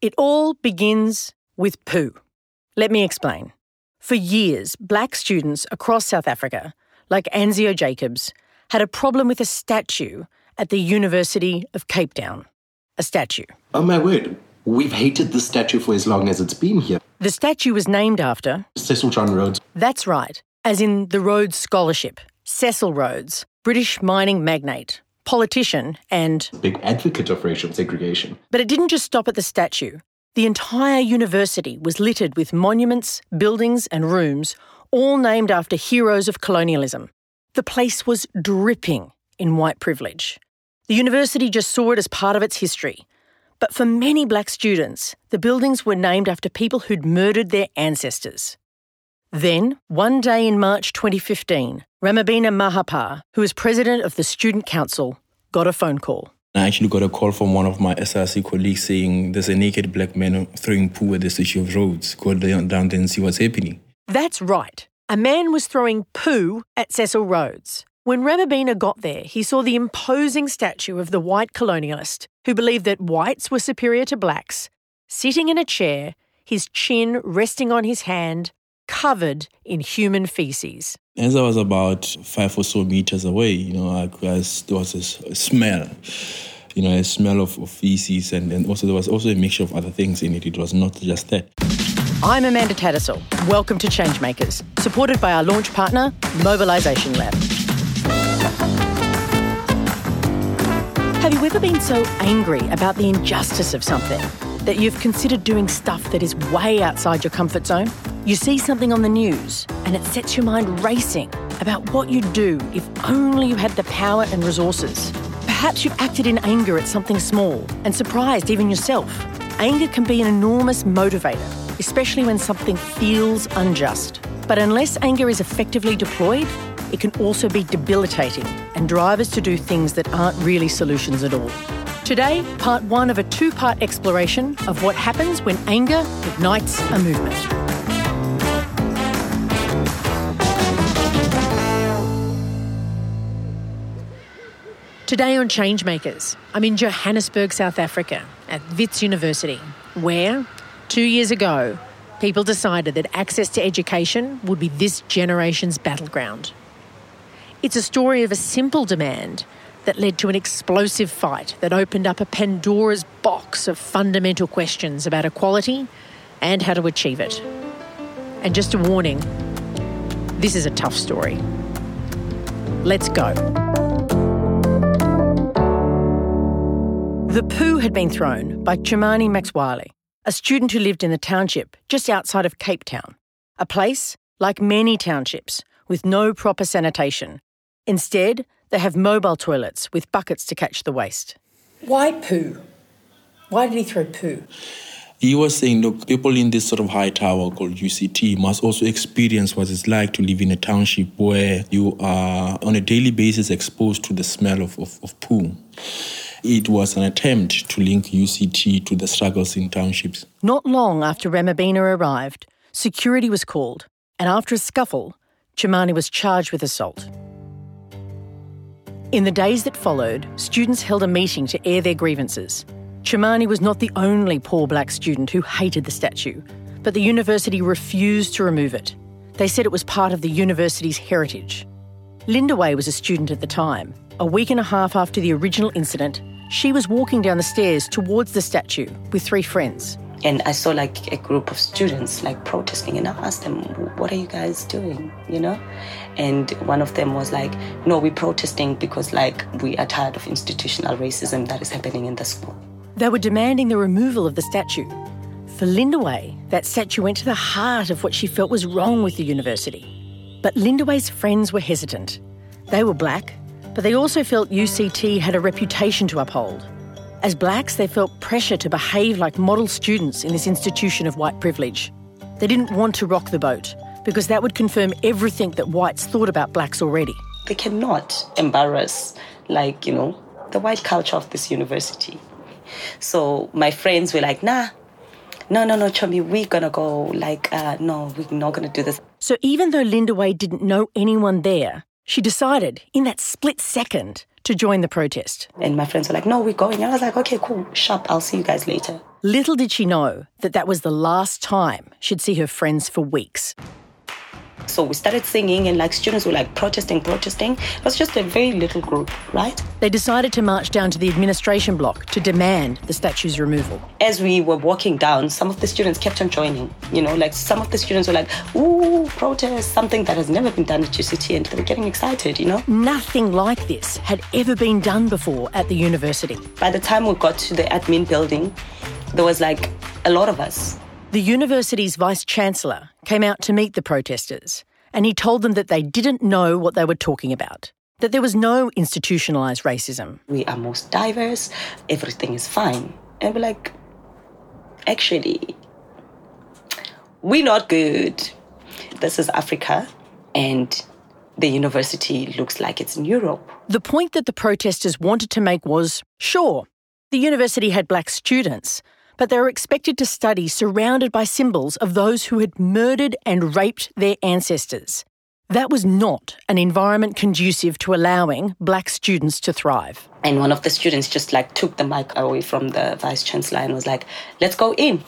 It all begins with poo. Let me explain. For years, black students across South Africa, like Anzio Jacobs, had a problem with a statue at the University of Cape Town. A statue. Oh my word. We've hated this statue for as long as it's been here. The statue was named after. Cecil John Rhodes. That's right, as in the Rhodes Scholarship. Cecil Rhodes, British mining magnate, politician, and. Big advocate of racial segregation. But it didn't just stop at the statue. The entire university was littered with monuments, buildings, and rooms, all named after heroes of colonialism. The place was dripping in white privilege. The university just saw it as part of its history. But for many black students, the buildings were named after people who'd murdered their ancestors. Then, one day in March 2015, Ramabina Mahapa, who was president of the Student Council, got a phone call. I actually got a call from one of my SRC colleagues saying there's a naked black man throwing poo at the statue of Rhodes. Go down there and see what's happening. That's right. A man was throwing poo at Cecil Rhodes. When Ramabina got there, he saw the imposing statue of the white colonialist who believed that whites were superior to blacks, sitting in a chair, his chin resting on his hand, covered in human feces. As I was about five or so meters away, you know, I, I, there was a, smell, you know, a smell of, of feces, and, and also there was also a mixture of other things in it. It was not just that. I'm Amanda Tattersall. Welcome to Changemakers, supported by our launch partner, Mobilisation Lab. Have you ever been so angry about the injustice of something that you've considered doing stuff that is way outside your comfort zone? You see something on the news and it sets your mind racing about what you'd do if only you had the power and resources. Perhaps you've acted in anger at something small and surprised even yourself. Anger can be an enormous motivator, especially when something feels unjust. But unless anger is effectively deployed, it can also be debilitating and drive us to do things that aren't really solutions at all. Today, part one of a two part exploration of what happens when anger ignites a movement. Today on Changemakers, I'm in Johannesburg, South Africa, at Wits University, where, two years ago, people decided that access to education would be this generation's battleground. It's a story of a simple demand that led to an explosive fight that opened up a Pandora's box of fundamental questions about equality and how to achieve it. And just a warning this is a tough story. Let's go. The poo had been thrown by Chumani Maxwele, a student who lived in the township just outside of Cape Town, a place, like many townships, with no proper sanitation. Instead, they have mobile toilets with buckets to catch the waste. Why poo? Why did he throw poo? He was saying, look, people in this sort of high tower called UCT must also experience what it's like to live in a township where you are on a daily basis exposed to the smell of, of, of poo. It was an attempt to link UCT to the struggles in townships. Not long after Ramabina arrived, security was called, and after a scuffle, Chumani was charged with assault. In the days that followed, students held a meeting to air their grievances. Chumani was not the only poor black student who hated the statue, but the university refused to remove it. They said it was part of the university's heritage. Lindiwe was a student at the time. A week and a half after the original incident, she was walking down the stairs towards the statue with three friends. And I saw like a group of students like protesting, and I asked them, What are you guys doing? You know? And one of them was like, No, we're protesting because like we are tired of institutional racism that is happening in the school. They were demanding the removal of the statue. For Lindiwe, that statue went to the heart of what she felt was wrong with the university. But Lindiwe's friends were hesitant. They were black, but they also felt UCT had a reputation to uphold. As blacks, they felt pressure to behave like model students in this institution of white privilege. They didn't want to rock the boat because that would confirm everything that whites thought about blacks already. They cannot embarrass, like, you know, the white culture of this university. So my friends were like, nah, no, no, no, Chomi, we're gonna go. Like, uh, no, we're not gonna do this. So even though Lindiwe didn't know anyone there, she decided, in that split second, to join the protest. And my friends were like, no, we're going. And I was like, okay, cool, sharp, I'll see you guys later. Little did she know that that was the last time she'd see her friends for weeks. So we started singing, and like students were like protesting, protesting. It was just a very little group, right? They decided to march down to the administration block to demand the statue's removal. As we were walking down, some of the students kept on joining. You know, like some of the students were like, ooh, protest, something that has never been done at UCT, and they were getting excited, you know? Nothing like this had ever been done before at the university. By the time we got to the admin building, there was like a lot of us. The university's vice chancellor came out to meet the protesters, and he told them that they didn't know what they were talking about, that there was no institutionalised racism. We are most diverse, everything is fine. And we're like, actually, we're not good. This is Africa, and the university looks like it's in Europe. The point that the protesters wanted to make was sure, the university had black students, but they were expected to study surrounded by symbols of those who had murdered and raped their ancestors. That was not an environment conducive to allowing black students to thrive. And one of the students just like took the mic away from the vice chancellor and was like, let's go in.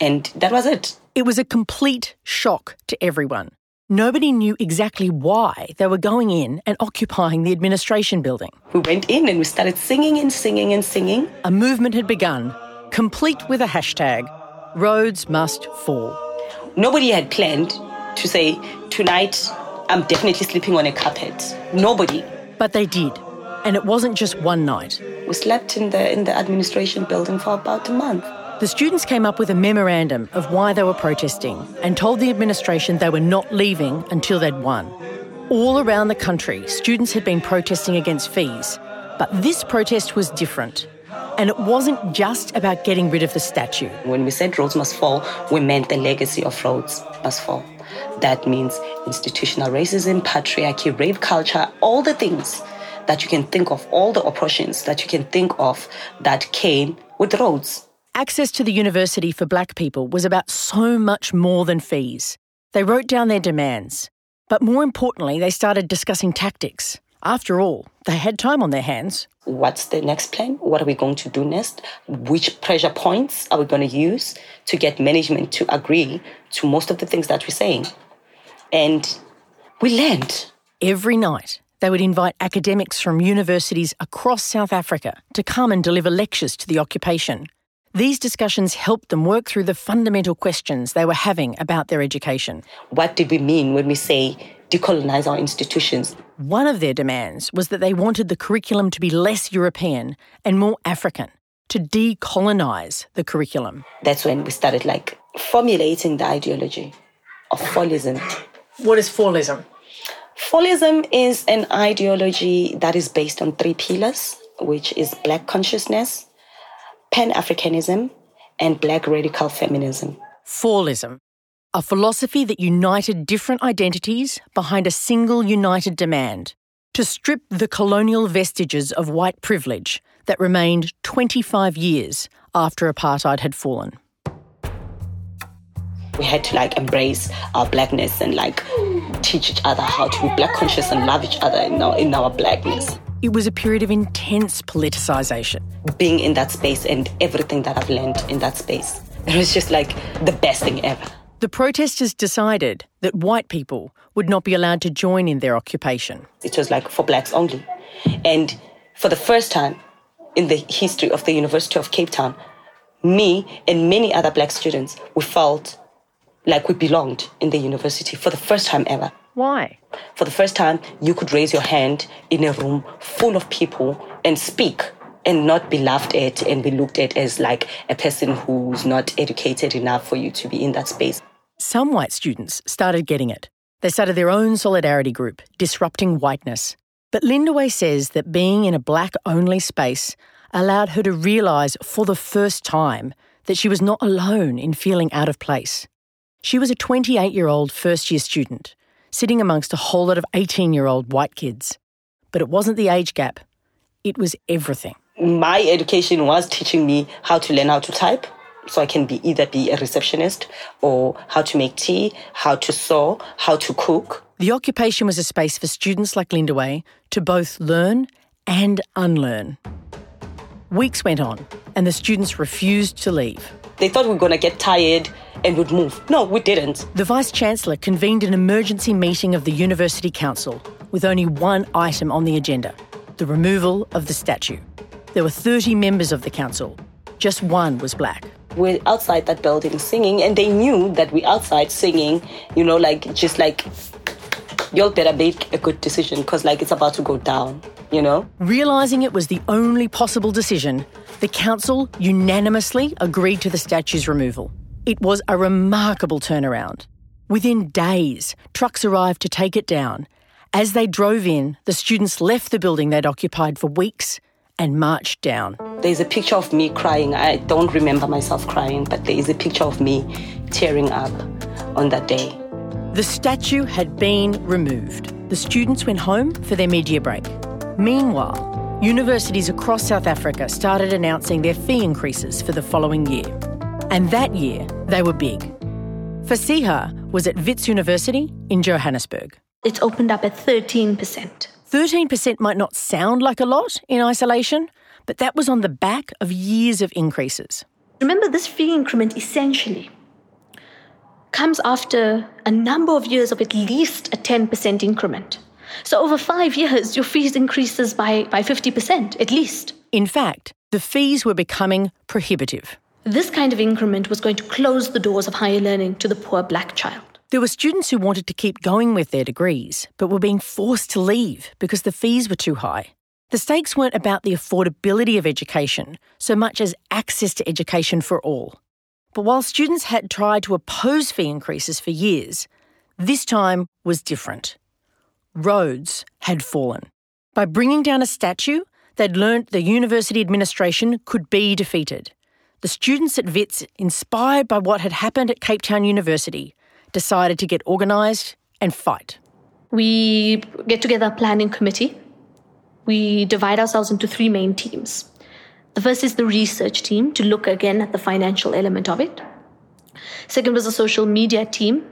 And that was it. It was a complete shock to everyone. Nobody knew exactly why they were going in and occupying the administration building. We went in and we started singing and singing and singing. A movement had begun complete with a hashtag Rhodes Must Fall. Nobody had planned to say, tonight I'm definitely sleeping on a carpet. Nobody. But they did. And it wasn't just one night. We slept in the, in the administration building for about a month. The students came up with a memorandum of why they were protesting and told the administration they were not leaving until they'd won. All around the country, students had been protesting against fees, but this protest was different. And it wasn't just about getting rid of the statue. When we said Rhodes must fall, we meant the legacy of Rhodes must fall. That means institutional racism, patriarchy, rape culture, all the things that you can think of, all the oppressions that you can think of that came with Rhodes. Access to the university for black people was about so much more than fees. They wrote down their demands. But more importantly, they started discussing tactics. After all, they had time on their hands. What's the next plan? What are we going to do next? Which pressure points are we going to use to get management to agree to most of the things that we're saying? And we learned. Every night, they would invite academics from universities across South Africa to come and deliver lectures to the occupation. These discussions helped them work through the fundamental questions they were having about their education. What did we mean when we say decolonize our institutions? One of their demands was that they wanted the curriculum to be less European and more African, to decolonize the curriculum. That's when we started like formulating the ideology of fallism. What is fallism? Fallism is an ideology that is based on three pillars, which is black consciousness, Pan Africanism, and black radical feminism. Fallism, a philosophy that united different identities behind a single united demand to strip the colonial vestiges of white privilege that remained 25 years after apartheid had fallen. We had to like embrace our blackness and like teach each other how to be black conscious and love each other in our, in our blackness. It was a period of intense politicisation. Being in that space and everything that I've learned in that space, it was just like the best thing ever. The protesters decided that white people would not be allowed to join in their occupation. It was like for blacks only. And for the first time in the history of the University of Cape Town, me and many other black students, we felt like we belonged in the university for the first time ever. Why? For the first time, you could raise your hand in a room full of people and speak and not be laughed at and be looked at as like a person who's not educated enough for you to be in that space. Some white students started getting it. They started their own solidarity group, Disrupting Whiteness. But Lindiwe says that being in a black only space allowed her to realise for the first time that she was not alone in feeling out of place. She was a 28 year old first year student, sitting amongst a whole lot of 18 year old white kids. But it wasn't the age gap, it was everything. My education was teaching me how to learn how to type. So I can be either be a receptionist or how to make tea, how to sew, how to cook. The occupation was a space for students like Lindiwe to both learn and unlearn. Weeks went on, and the students refused to leave. They thought we were going to get tired and would move. No, we didn't. The Vice Chancellor convened an emergency meeting of the University Council with only one item on the agenda the removal of the statue. There were 30 members of the council, just one was black. We're outside that building singing, and they knew that we're outside singing, you know, like just like, y'all better make a good decision because, like, it's about to go down, you know? Realising it was the only possible decision, the council unanimously agreed to the statue's removal. It was a remarkable turnaround. Within days, trucks arrived to take it down. As they drove in, the students left the building they'd occupied for weeks and marched down. There's a picture of me crying. I don't remember myself crying, but there is a picture of me tearing up on that day. The statue had been removed. The students went home for their media break. Meanwhile, universities across South Africa started announcing their fee increases for the following year. And that year, they were big. Fasiha was at Wits University in Johannesburg. It's opened up at 13%. 13% might not sound like a lot in isolation, but that was on the back of years of increases. Remember, this fee increment essentially comes after a number of years of at least a 10% increment. So over five years, your fees increases by, by 50%, at least. In fact, the fees were becoming prohibitive. This kind of increment was going to close the doors of higher learning to the poor black child. There were students who wanted to keep going with their degrees, but were being forced to leave because the fees were too high. The stakes weren't about the affordability of education so much as access to education for all. But while students had tried to oppose fee increases for years, this time was different. Rhodes had fallen. By bringing down a statue, they'd learnt the university administration could be defeated. The students at WITS, inspired by what had happened at Cape Town University, decided to get organised and fight. We get together a planning committee. We divide ourselves into three main teams. The first is the research team to look again at the financial element of it. Second was a social media team.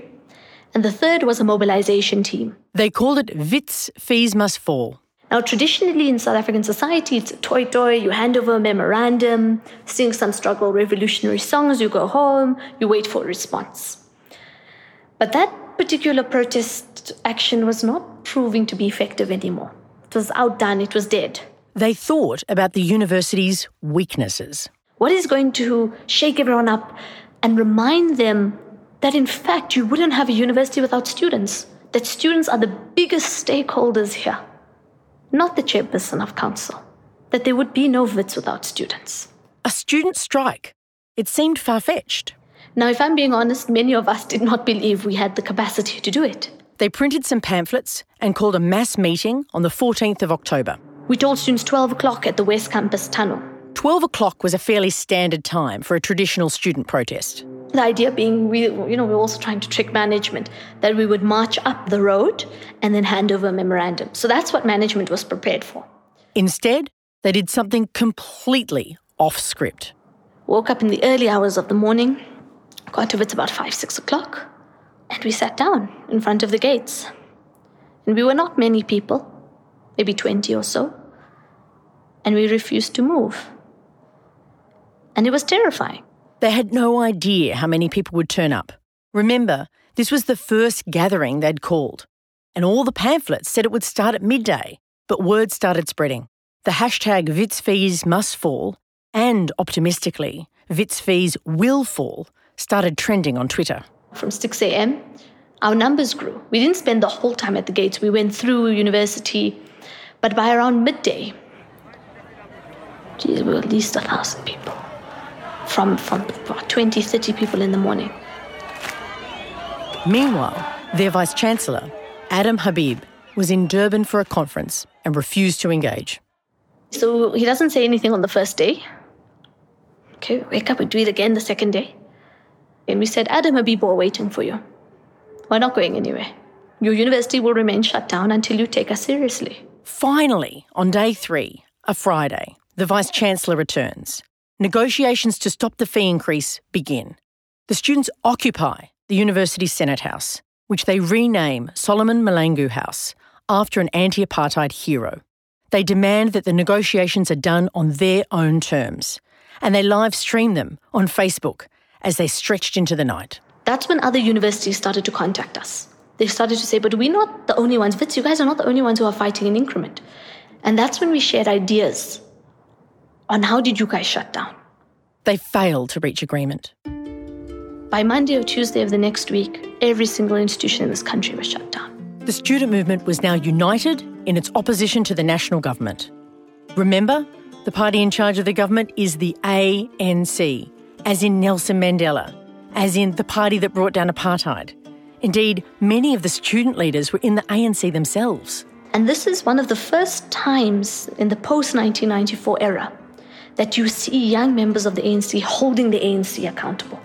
And the third was a mobilization team. They called it WITS Fees Must Fall. Now, traditionally in South African society, it's a toyi-toyi. You hand over a memorandum, sing some struggle revolutionary songs, you go home, you wait for a response. But that particular protest action was not proving to be effective anymore. It was outdone, it was dead. They thought about the university's weaknesses. What is going to shake everyone up and remind them that, in fact, you wouldn't have a university without students? That students are the biggest stakeholders here, not the chairperson of council. That there would be no WITS without students. A student strike. It seemed far fetched. Now, if I'm being honest, many of us did not believe we had the capacity to do it. They printed some pamphlets and called a mass meeting on the 14th of October. We told students 12 o'clock at the West Campus tunnel. 12 o'clock was a fairly standard time for a traditional student protest. The idea being, we, you know, we were also trying to trick management that we would march up the road and then hand over a memorandum. So that's what management was prepared for. Instead, they did something completely off script. Woke up in the early hours of the morning, got to it's about five, six o'clock, and we sat down in front of the gates. And we were not many people, maybe 20 or so, and we refused to move. And it was terrifying. They had no idea how many people would turn up. Remember, this was the first gathering they'd called, and all the pamphlets said it would start at midday, but word started spreading. The hashtag Wits fees must fall, and optimistically, Wits fees will fall, started trending on Twitter. From 6 a.m., our numbers grew. We didn't spend the whole time at the gates, we went through university, but by around midday, geez, we were at least a thousand people. From, from about 20, 30 people in the morning. Meanwhile, their Vice Chancellor, Adam Habib, was in Durban for a conference and refused to engage. So he doesn't say anything on the first day. Okay, wake up and do it again the second day. And we said, Adam Habib are waiting for you. We're not going anywhere. Your university will remain shut down until you take us seriously. Finally, on day three, a Friday, the Vice Chancellor returns. Negotiations to stop the fee increase begin. The students occupy the university's Senate House, which they rename Solomon Mahlangu House after an anti apartheid hero. They demand that the negotiations are done on their own terms, and they live stream them on Facebook as they stretched into the night. That's when other universities started to contact us. They started to say, but we're not the only ones. Wits, you guys are not the only ones who are fighting an increment. And that's when we shared ideas on how did you guys shut down. They failed to reach agreement. By Monday or Tuesday of the next week, every single institution in this country was shut down. The student movement was now united in its opposition to the national government. Remember, the party in charge of the government is the ANC, as in Nelson Mandela, as in the party that brought down apartheid. Indeed, many of the student leaders were in the ANC themselves. And this is one of the first times in the post 1994 era that you see young members of the ANC holding the ANC accountable.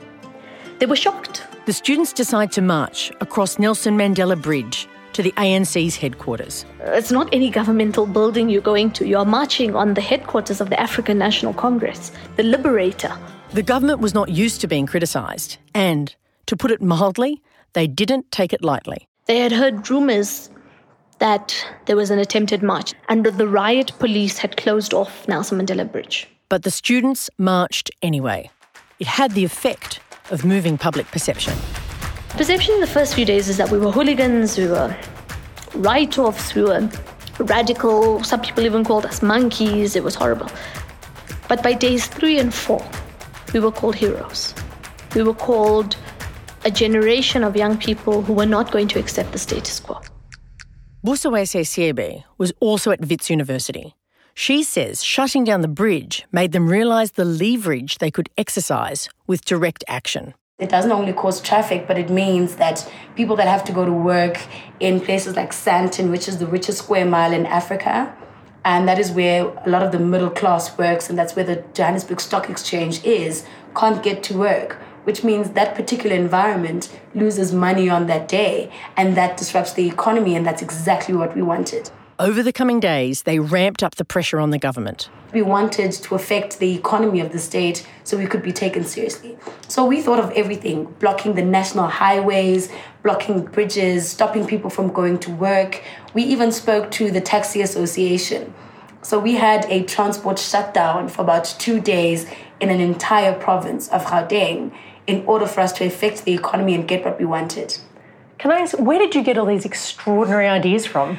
They were shocked. The students decide to march across Nelson Mandela Bridge to the ANC's headquarters. Uh, it's not any governmental building you're going to. You're marching on the headquarters of the African National Congress, the Liberator. The government was not used to being criticised, and, to put it mildly, they didn't take it lightly. They had heard rumours that there was an attempted march, and that the riot police had closed off Nelson Mandela Bridge. But the students marched anyway. It had the effect of moving public perception. Perception in the first few days is that we were hooligans, we were write offs, we were radical. Some people even called us monkeys. It was horrible. But by days three and four, we were called heroes. We were called a generation of young people who were not going to accept the status quo. Busisiwe Seabe was also at Wits University. She says shutting down the bridge made them realise the leverage they could exercise with direct action. It doesn't only cause traffic, but it means that people that have to go to work in places like Sandton, which is the richest square mile in Africa, and that is where a lot of the middle class works, and that's where the Johannesburg Stock Exchange is, can't get to work, which means that particular environment loses money on that day, and that disrupts the economy, and that's exactly what we wanted. Over the coming days, they ramped up the pressure on the government. We wanted to affect the economy of the state so we could be taken seriously. So we thought of everything blocking the national highways, blocking bridges, stopping people from going to work. We even spoke to the Taxi Association. So we had a transport shutdown for about two days in an entire province of Gauteng in order for us to affect the economy and get what we wanted. Can I ask, where did you get all these extraordinary ideas from?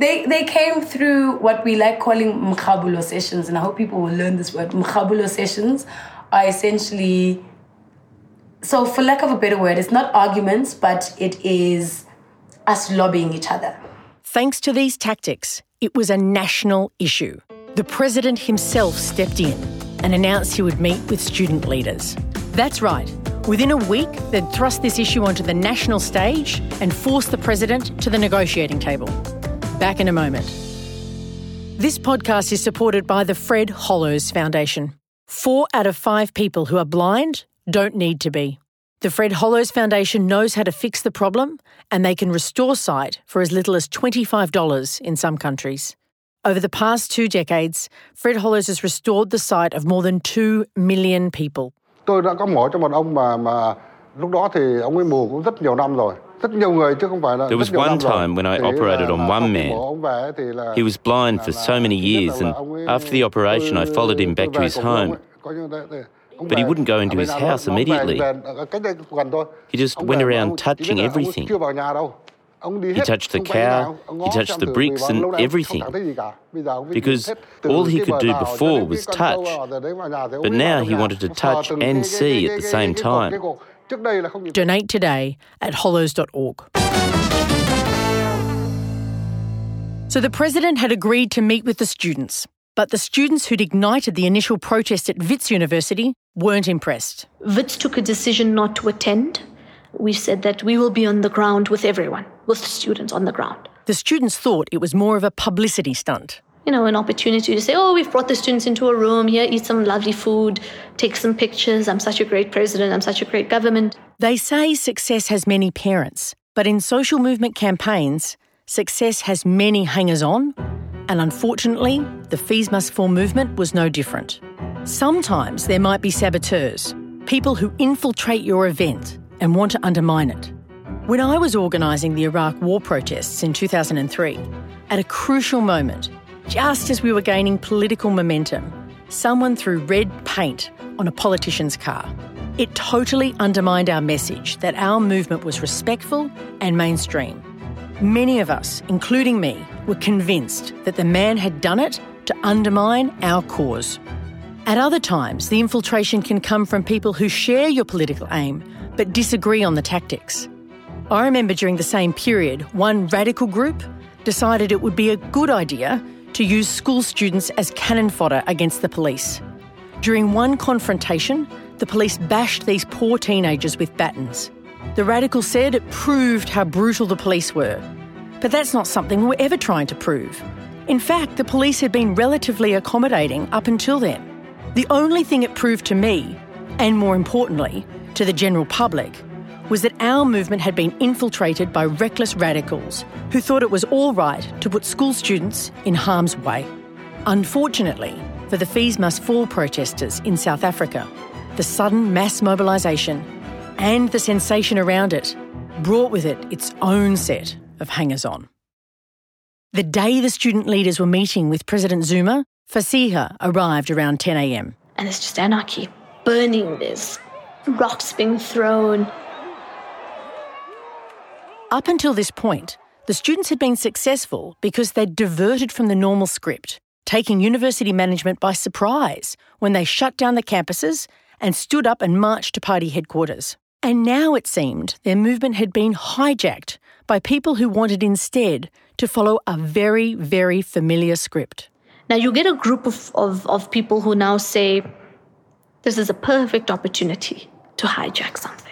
They, they came through what we like calling mkhabulo sessions, and I hope people will learn this word. Mkhabulo sessions are essentially, so for lack of a better word, it's not arguments, but it is us lobbying each other. Thanks to these tactics, it was a national issue. The president himself stepped in and announced he would meet with student leaders. That's right. Within a week, they'd thrust this issue onto the national stage and force the president to the negotiating table. Back in a moment. This podcast is supported by the Fred Hollows Foundation. Four out of five people who are blind don't need to be. The Fred Hollows Foundation knows how to fix the problem, and they can restore sight for as little as $25 in some countries. Over the past two decades, Fred Hollows has restored the sight of more than 2 million people. Tôi đã có mổ cho một ông mà mà lúc đó thì ông ấy mù cũng rất nhiều năm rồi. Rất nhiều người chứ không phải là There was one time when I operated on one man. mổ ông về thì là- He was blind for so many years, and after the operation, I followed him back to his cùng với ông home. ấy. Coi như thế- thế- ông But he wouldn't go into his house nó- nó về- immediately. về- ở cách đây gần thôi. He just went around touching biết là ông ấy everything. chưa vào nhà đâu. Ông đi He touched the xung quanh cái cow, he touched the bricks and lâu nay ông không everything. cảm thấy gì cả. Bây giờ ông đi Because all he could do before was touch. sâu vào đấy vào nhà thì ông But now he wanted to touch and see at the same time. Cái cột. Trước đây là không nhìn Donate today at hollows.org. So the president had agreed to meet with the students, but the students who'd ignited the initial protest at Wits University weren't impressed. Wits took a decision not to attend. We said that we will be on the ground with everyone, with the students on the ground. The students thought it was more of a publicity stunt. You know, an opportunity to say, oh, we've brought the students into a room here, eat some lovely food, take some pictures. I'm such a great president. I'm such a great government. They say success has many parents, but in social movement campaigns, success has many hangers on, and unfortunately, the Fees Must Fall movement was no different. Sometimes there might be saboteurs, people who infiltrate your event and want to undermine it. When I was organising the Iraq war protests in 2003, at a crucial moment, just as we were gaining political momentum, someone threw red paint on a politician's car. It totally undermined our message that our movement was respectful and mainstream. Many of us, including me, were convinced that the man had done it to undermine our cause. At other times, the infiltration can come from people who share your political aim but disagree on the tactics. I remember during the same period, one radical group decided it would be a good idea to use school students as cannon fodder against the police. During one confrontation, the police bashed these poor teenagers with batons. The radical said it proved how brutal the police were. But that's not something we're ever trying to prove. In fact, the police had been relatively accommodating up until then. The only thing it proved to me, and more importantly, to the general public, was that our movement had been infiltrated by reckless radicals who thought it was all right to put school students in harm's way. Unfortunately, for the Fees Must Fall protesters in South Africa, the sudden mass mobilisation and the sensation around it brought with it its own set of hangers on. The day the student leaders were meeting with President Zuma, Fasiha arrived around 10am. And it's just anarchy, burning, there's rocks being thrown, up until this point, the students had been successful because they'd diverted from the normal script, taking university management by surprise when they shut down the campuses and stood up and marched to party headquarters. And now it seemed their movement had been hijacked by people who wanted instead to follow a very, very familiar script. Now you get a group of, of, of people who now say, this is a perfect opportunity to hijack something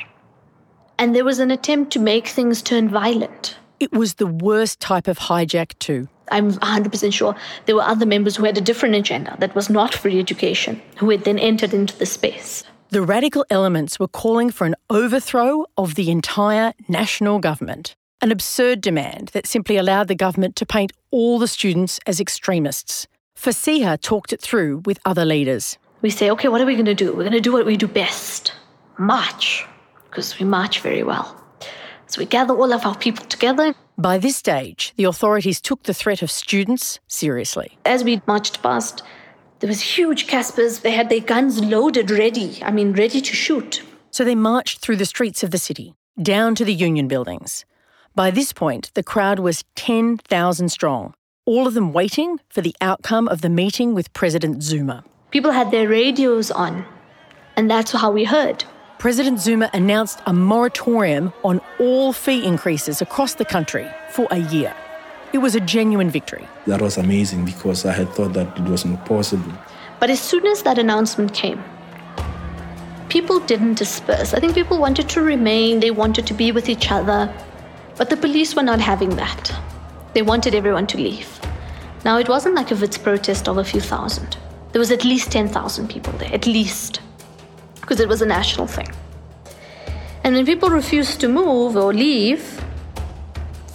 and there was an attempt to make things turn violent. It was the worst type of hijack, too. I'm 100% sure there were other members who had a different agenda that was not free education, who had then entered into the space. The radical elements were calling for an overthrow of the entire national government, an absurd demand that simply allowed the government to paint all the students as extremists. Fasiha talked it through with other leaders. We say, okay, what are we going to do? We're going to do what we do best march because we march very well. So we gather all of our people together. By this stage, the authorities took the threat of students seriously. As we marched past, there was huge Casspirs. They had their guns loaded, ready. I mean, ready to shoot. So they marched through the streets of the city, down to the union buildings. By this point, the crowd was 10,000 strong, all of them waiting for the outcome of the meeting with President Zuma. People had their radios on, and that's how we heard. President Zuma announced a moratorium on all fee increases across the country for a year. It was a genuine victory. That was amazing because I had thought that it was not possible. But as soon as that announcement came, people didn't disperse. I think people wanted to remain, they wanted to be with each other, but the police were not having that. They wanted everyone to leave. Now, it wasn't like a Wits protest of a few thousand. There was at least 10,000 people there, at least because it was a national thing. And when people refused to move or leave,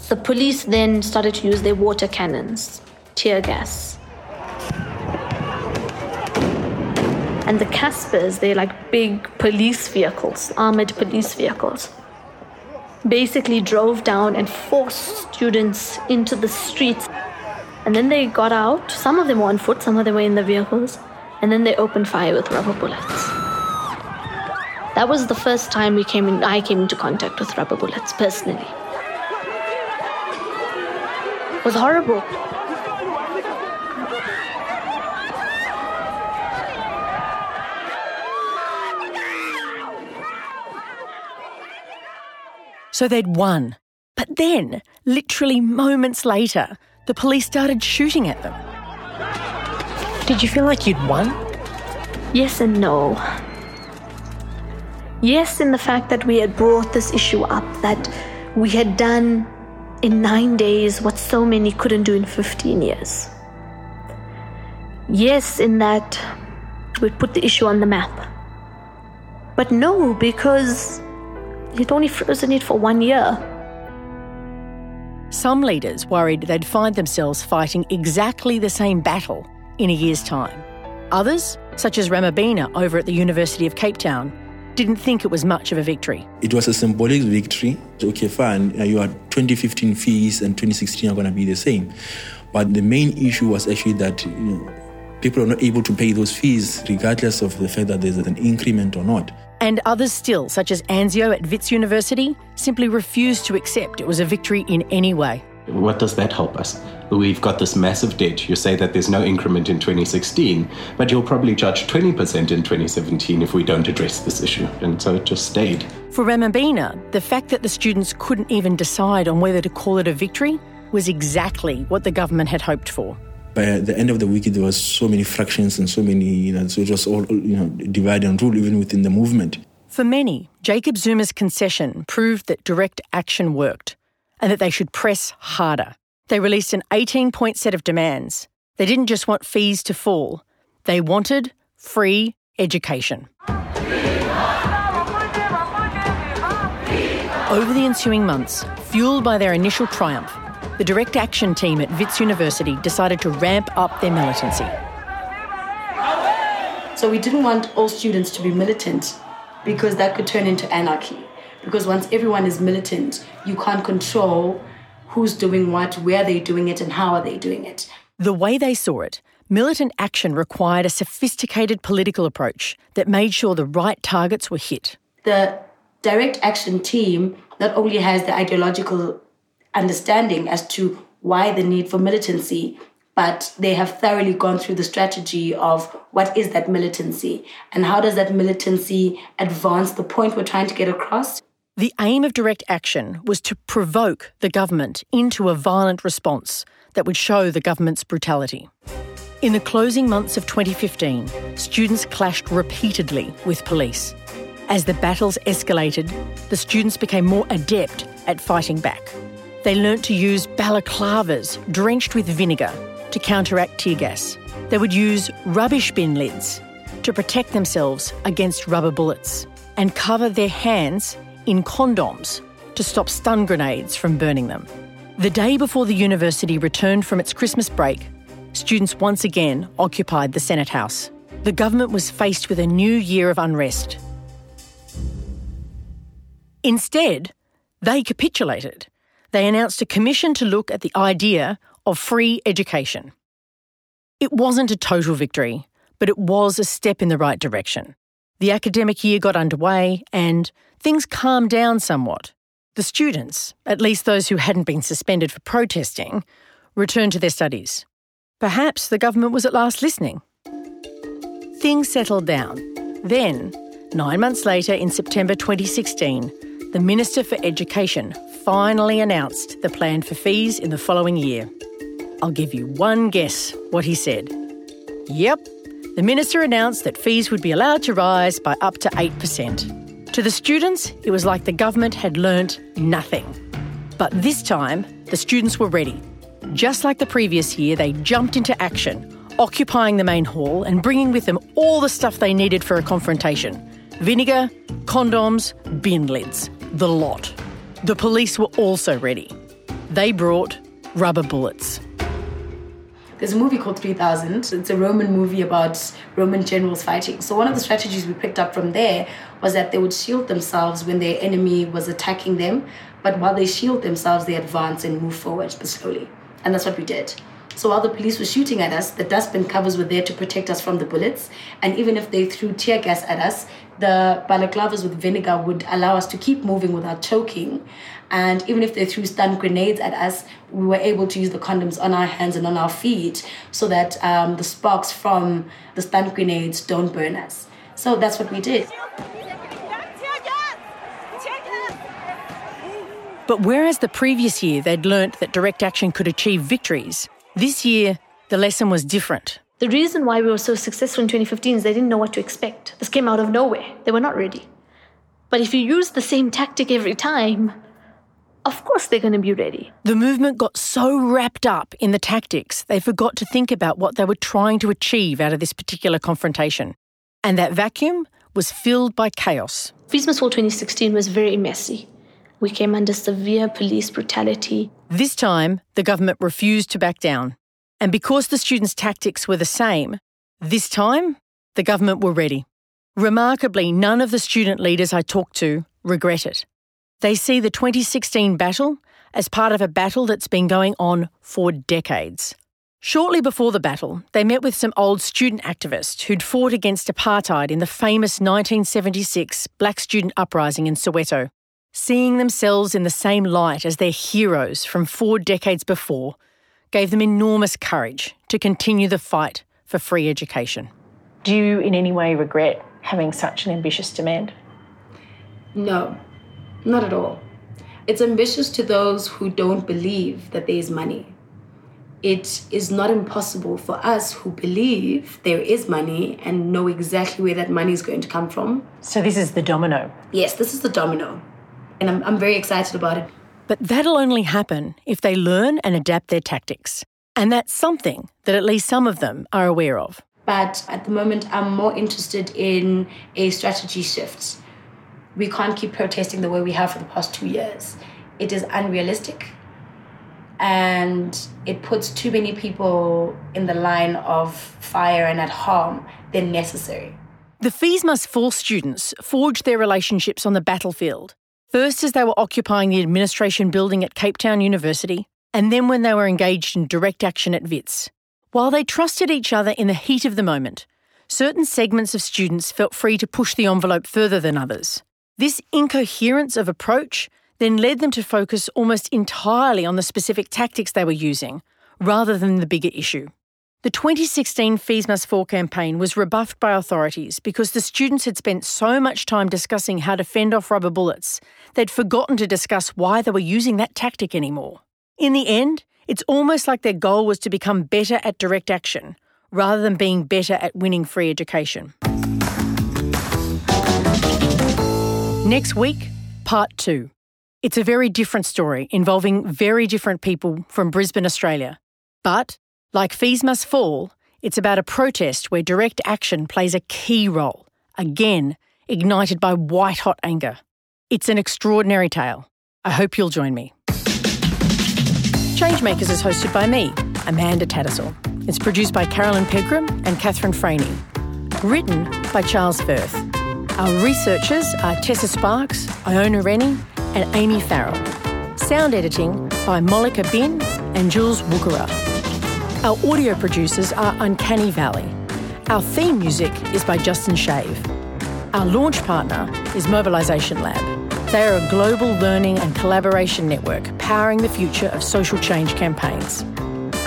the police then started to use their water cannons, tear gas. And the Casspirs, they're like big police vehicles, armored police vehicles, basically drove down and forced students into the streets. And then they got out. Some of them were on foot, some of them were in the vehicles. And then they opened fire with rubber bullets. That was the first time we came in, I came into contact with rubber bullets personally. It was horrible. So they'd won. But then, literally moments later, the police started shooting at them. Did you feel like you'd won? Yes and no. Yes, in the fact that we had brought this issue up, that we had done in nine days what so many couldn't do in 15 years. Yes, in that we'd put the issue on the map. But no, because you'd only frozen it for one year. Some leaders worried they'd find themselves fighting exactly the same battle in a year's time. Others, such as Ramabina over at the University of Cape Town, didn't think it was much of a victory. It was a symbolic victory. Okay, fine, uh, your 2015 fees and 2016 are going to be the same. But the main issue was actually that you know, people are not able to pay those fees, regardless of the fact that there's an increment or not. And others still, such as Anzio at Wits University, simply refused to accept it was a victory in any way. What does that help us? We've got this massive debt. You say that there's no increment in 2016, but you'll probably charge 20% in 2017 if we don't address this issue. And so it just stayed. For Ramabina, the fact that the students couldn't even decide on whether to call it a victory was exactly what the government had hoped for. By the end of the week, there was so many fractions and so many, you know, so it was all, you know, divide and rule even within the movement. For many, Jacob Zuma's concession proved that direct action worked and that they should press harder. They released an 18 point set of demands. They didn't just want fees to fall, they wanted free education. Over the ensuing months, fueled by their initial triumph, the direct action team at Wits University decided to ramp up their militancy. So we didn't want all students to be militant because that could turn into anarchy. Because once everyone is militant, you can't control who's doing what, where they're doing it, and how are they doing it. The way they saw it, militant action required a sophisticated political approach that made sure the right targets were hit. The direct action team not only has the ideological understanding as to why the need for militancy, but they have thoroughly gone through the strategy of what is that militancy and how does that militancy advance the point we're trying to get across. The aim of direct action was to provoke the government into a violent response that would show the government's brutality. In the closing months of 2015, students clashed repeatedly with police. As the battles escalated, the students became more adept at fighting back. They learnt to use balaclavas drenched with vinegar to counteract tear gas. They would use rubbish bin lids to protect themselves against rubber bullets and cover their hands in condoms to stop stun grenades from burning them. The day before the university returned from its Christmas break, students once again occupied the Senate House. The government was faced with a new year of unrest. Instead, they capitulated they announced a commission to look at the idea of free education. It wasn't a total victory, but it was a step in the right direction. The academic year got underway and things calmed down somewhat. The students, at least those who hadn't been suspended for protesting, returned to their studies. Perhaps the government was at last listening. Things settled down. Then, nine months later, in September 2016, the Minister for Education finally announced the plan for fees in the following year. I'll give you one guess what he said. Yep, the Minister announced that fees would be allowed to rise by up to 8%. To the students, it was like the government had learnt nothing. But this time, the students were ready. Just like the previous year, they jumped into action, occupying the main hall and bringing with them all the stuff they needed for a confrontation vinegar, condoms, bin lids, the lot. The police were also ready. They brought rubber bullets. There's a movie called 3000. It's a Roman movie about Roman generals fighting. So, one of the strategies we picked up from there was that they would shield themselves when their enemy was attacking them. But while they shield themselves, they advance and move forward, but slowly. And that's what we did. So while the police were shooting at us, the dustbin covers were there to protect us from the bullets. And even if they threw tear gas at us, the balaclavas with vinegar would allow us to keep moving without choking. And even if they threw stun grenades at us, we were able to use the condoms on our hands and on our feet so that um, the sparks from the stun grenades don't burn us. So that's what we did. But whereas the previous year they'd learnt that direct action could achieve victories, this year the lesson was different. The reason why we were so successful in 2015 is they didn't know what to expect. This came out of nowhere. They were not ready. But if you use the same tactic every time, of course they're going to be ready. The movement got so wrapped up in the tactics, they forgot to think about what they were trying to achieve out of this particular confrontation. And that vacuum was filled by chaos. Fees Must Fall 2016 was very messy. We came under severe police brutality. This time, the government refused to back down. And because the students' tactics were the same, this time the government were ready. Remarkably, none of the student leaders I talked to regret it. They see the 2016 battle as part of a battle that's been going on for decades. Shortly before the battle, they met with some old student activists who'd fought against apartheid in the famous 1976 black student uprising in Soweto. Seeing themselves in the same light as their heroes from four decades before gave them enormous courage to continue the fight for free education. Do you in any way regret having such an ambitious demand? No, not at all. It's ambitious to those who don't believe that there is money it is not impossible for us who believe there is money and know exactly where that money is going to come from. So, this is the domino? Yes, this is the domino. And I'm, I'm very excited about it. But that'll only happen if they learn and adapt their tactics. And that's something that at least some of them are aware of. But at the moment, I'm more interested in a strategy shift. We can't keep protesting the way we have for the past two years. It is unrealistic and it puts too many people in the line of fire and at harm than necessary. The Fees Must Fall students forge their relationships on the battlefield, first as they were occupying the administration building at Cape Town University, and then when they were engaged in direct action at WITS. While they trusted each other in the heat of the moment, certain segments of students felt free to push the envelope further than others. This incoherence of approach then led them to focus almost entirely on the specific tactics they were using, rather than the bigger issue. The 2016 Fees Must Fall campaign was rebuffed by authorities because the students had spent so much time discussing how to fend off rubber bullets, they'd forgotten to discuss why they were using that tactic anymore. In the end, it's almost like their goal was to become better at direct action, rather than being better at winning free education. Next week, part two. It's a very different story involving very different people from Brisbane, Australia. But, like Fees Must Fall, it's about a protest where direct action plays a key role, again, ignited by white hot anger. It's an extraordinary tale. I hope you'll join me. Changemakers is hosted by me, Amanda Tattersall. It's produced by Carolyn Pegram and Catherine Franey. Written by Charles Firth. Our researchers are Tessa Sparks, Iona Rennie, and Amy Farrell. Sound editing by Molika Bin and Jules Wukara. Our audio producers are Uncanny Valley. Our theme music is by Justin Shave. Our launch partner is Mobilisation Lab. They are a global learning and collaboration network powering the future of social change campaigns.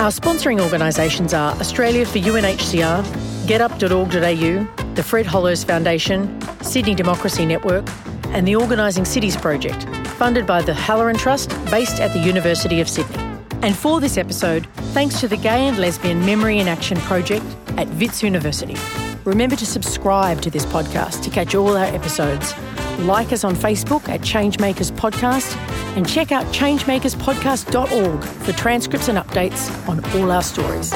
Our sponsoring organisations are Australia for UNHCR, getup.org.au, the Fred Hollows Foundation, Sydney Democracy Network, and the Organising Cities Project, funded by the Halloran Trust based at the University of Sydney. And for this episode, thanks to the Gay and Lesbian Memory in Action Project at Wits University. Remember to subscribe to this podcast to catch all our episodes. Like us on Facebook at Changemakers Podcast and check out changemakerspodcast.org for transcripts and updates on all our stories.